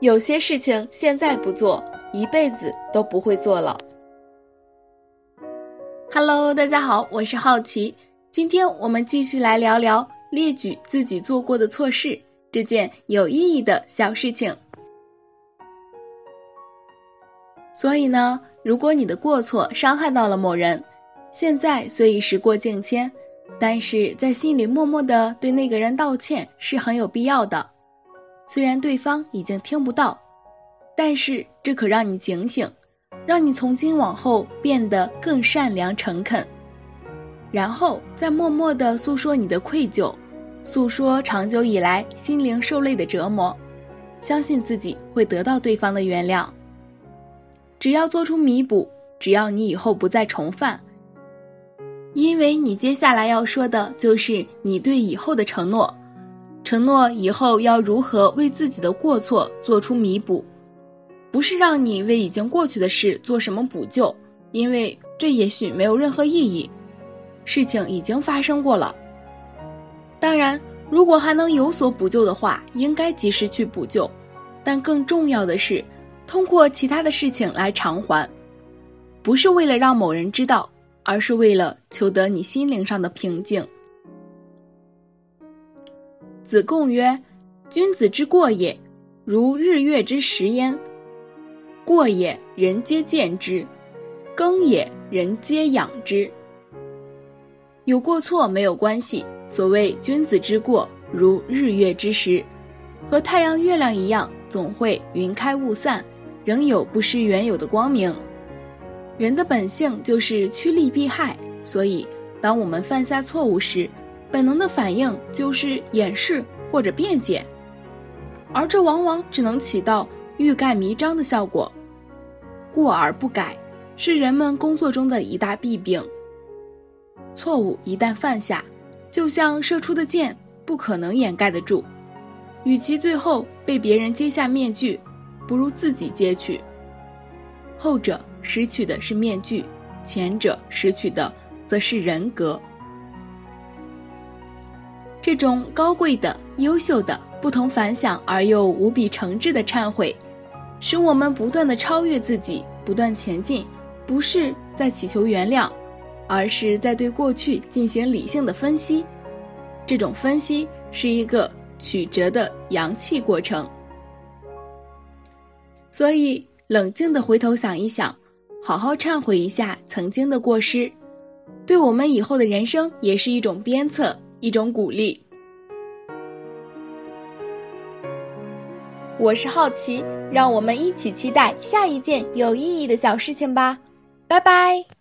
有些事情现在不做，一辈子都不会做了。Hello，大家好，我是好奇，今天我们继续来聊聊列举自己做过的错事这件有意义的小事情。所以呢，如果你的过错伤害到了某人，现在虽已时过境迁，但是在心里默默的对那个人道歉是很有必要的。虽然对方已经听不到，但是这可让你警醒，让你从今往后变得更善良诚恳，然后再默默的诉说你的愧疚，诉说长久以来心灵受累的折磨，相信自己会得到对方的原谅。只要做出弥补，只要你以后不再重犯。因为你接下来要说的就是你对以后的承诺，承诺以后要如何为自己的过错做出弥补，不是让你为已经过去的事做什么补救，因为这也许没有任何意义，事情已经发生过了。当然，如果还能有所补救的话，应该及时去补救，但更重要的是，通过其他的事情来偿还，不是为了让某人知道。而是为了求得你心灵上的平静。子贡曰：“君子之过也，如日月之食焉。过也，人皆见之；耕也，人皆养之。有过错没有关系。所谓君子之过，如日月之食，和太阳、月亮一样，总会云开雾散，仍有不失原有的光明。”人的本性就是趋利避害，所以当我们犯下错误时，本能的反应就是掩饰或者辩解，而这往往只能起到欲盖弥彰的效果。过而不改，是人们工作中的一大弊病。错误一旦犯下，就像射出的箭，不可能掩盖得住。与其最后被别人揭下面具，不如自己揭去。后者。失去的是面具，前者失去的则是人格。这种高贵的、优秀的、不同凡响而又无比诚挚的忏悔，使我们不断的超越自己，不断前进。不是在祈求原谅，而是在对过去进行理性的分析。这种分析是一个曲折的阳气过程。所以，冷静的回头想一想。好好忏悔一下曾经的过失，对我们以后的人生也是一种鞭策，一种鼓励。我是好奇，让我们一起期待下一件有意义的小事情吧，拜拜。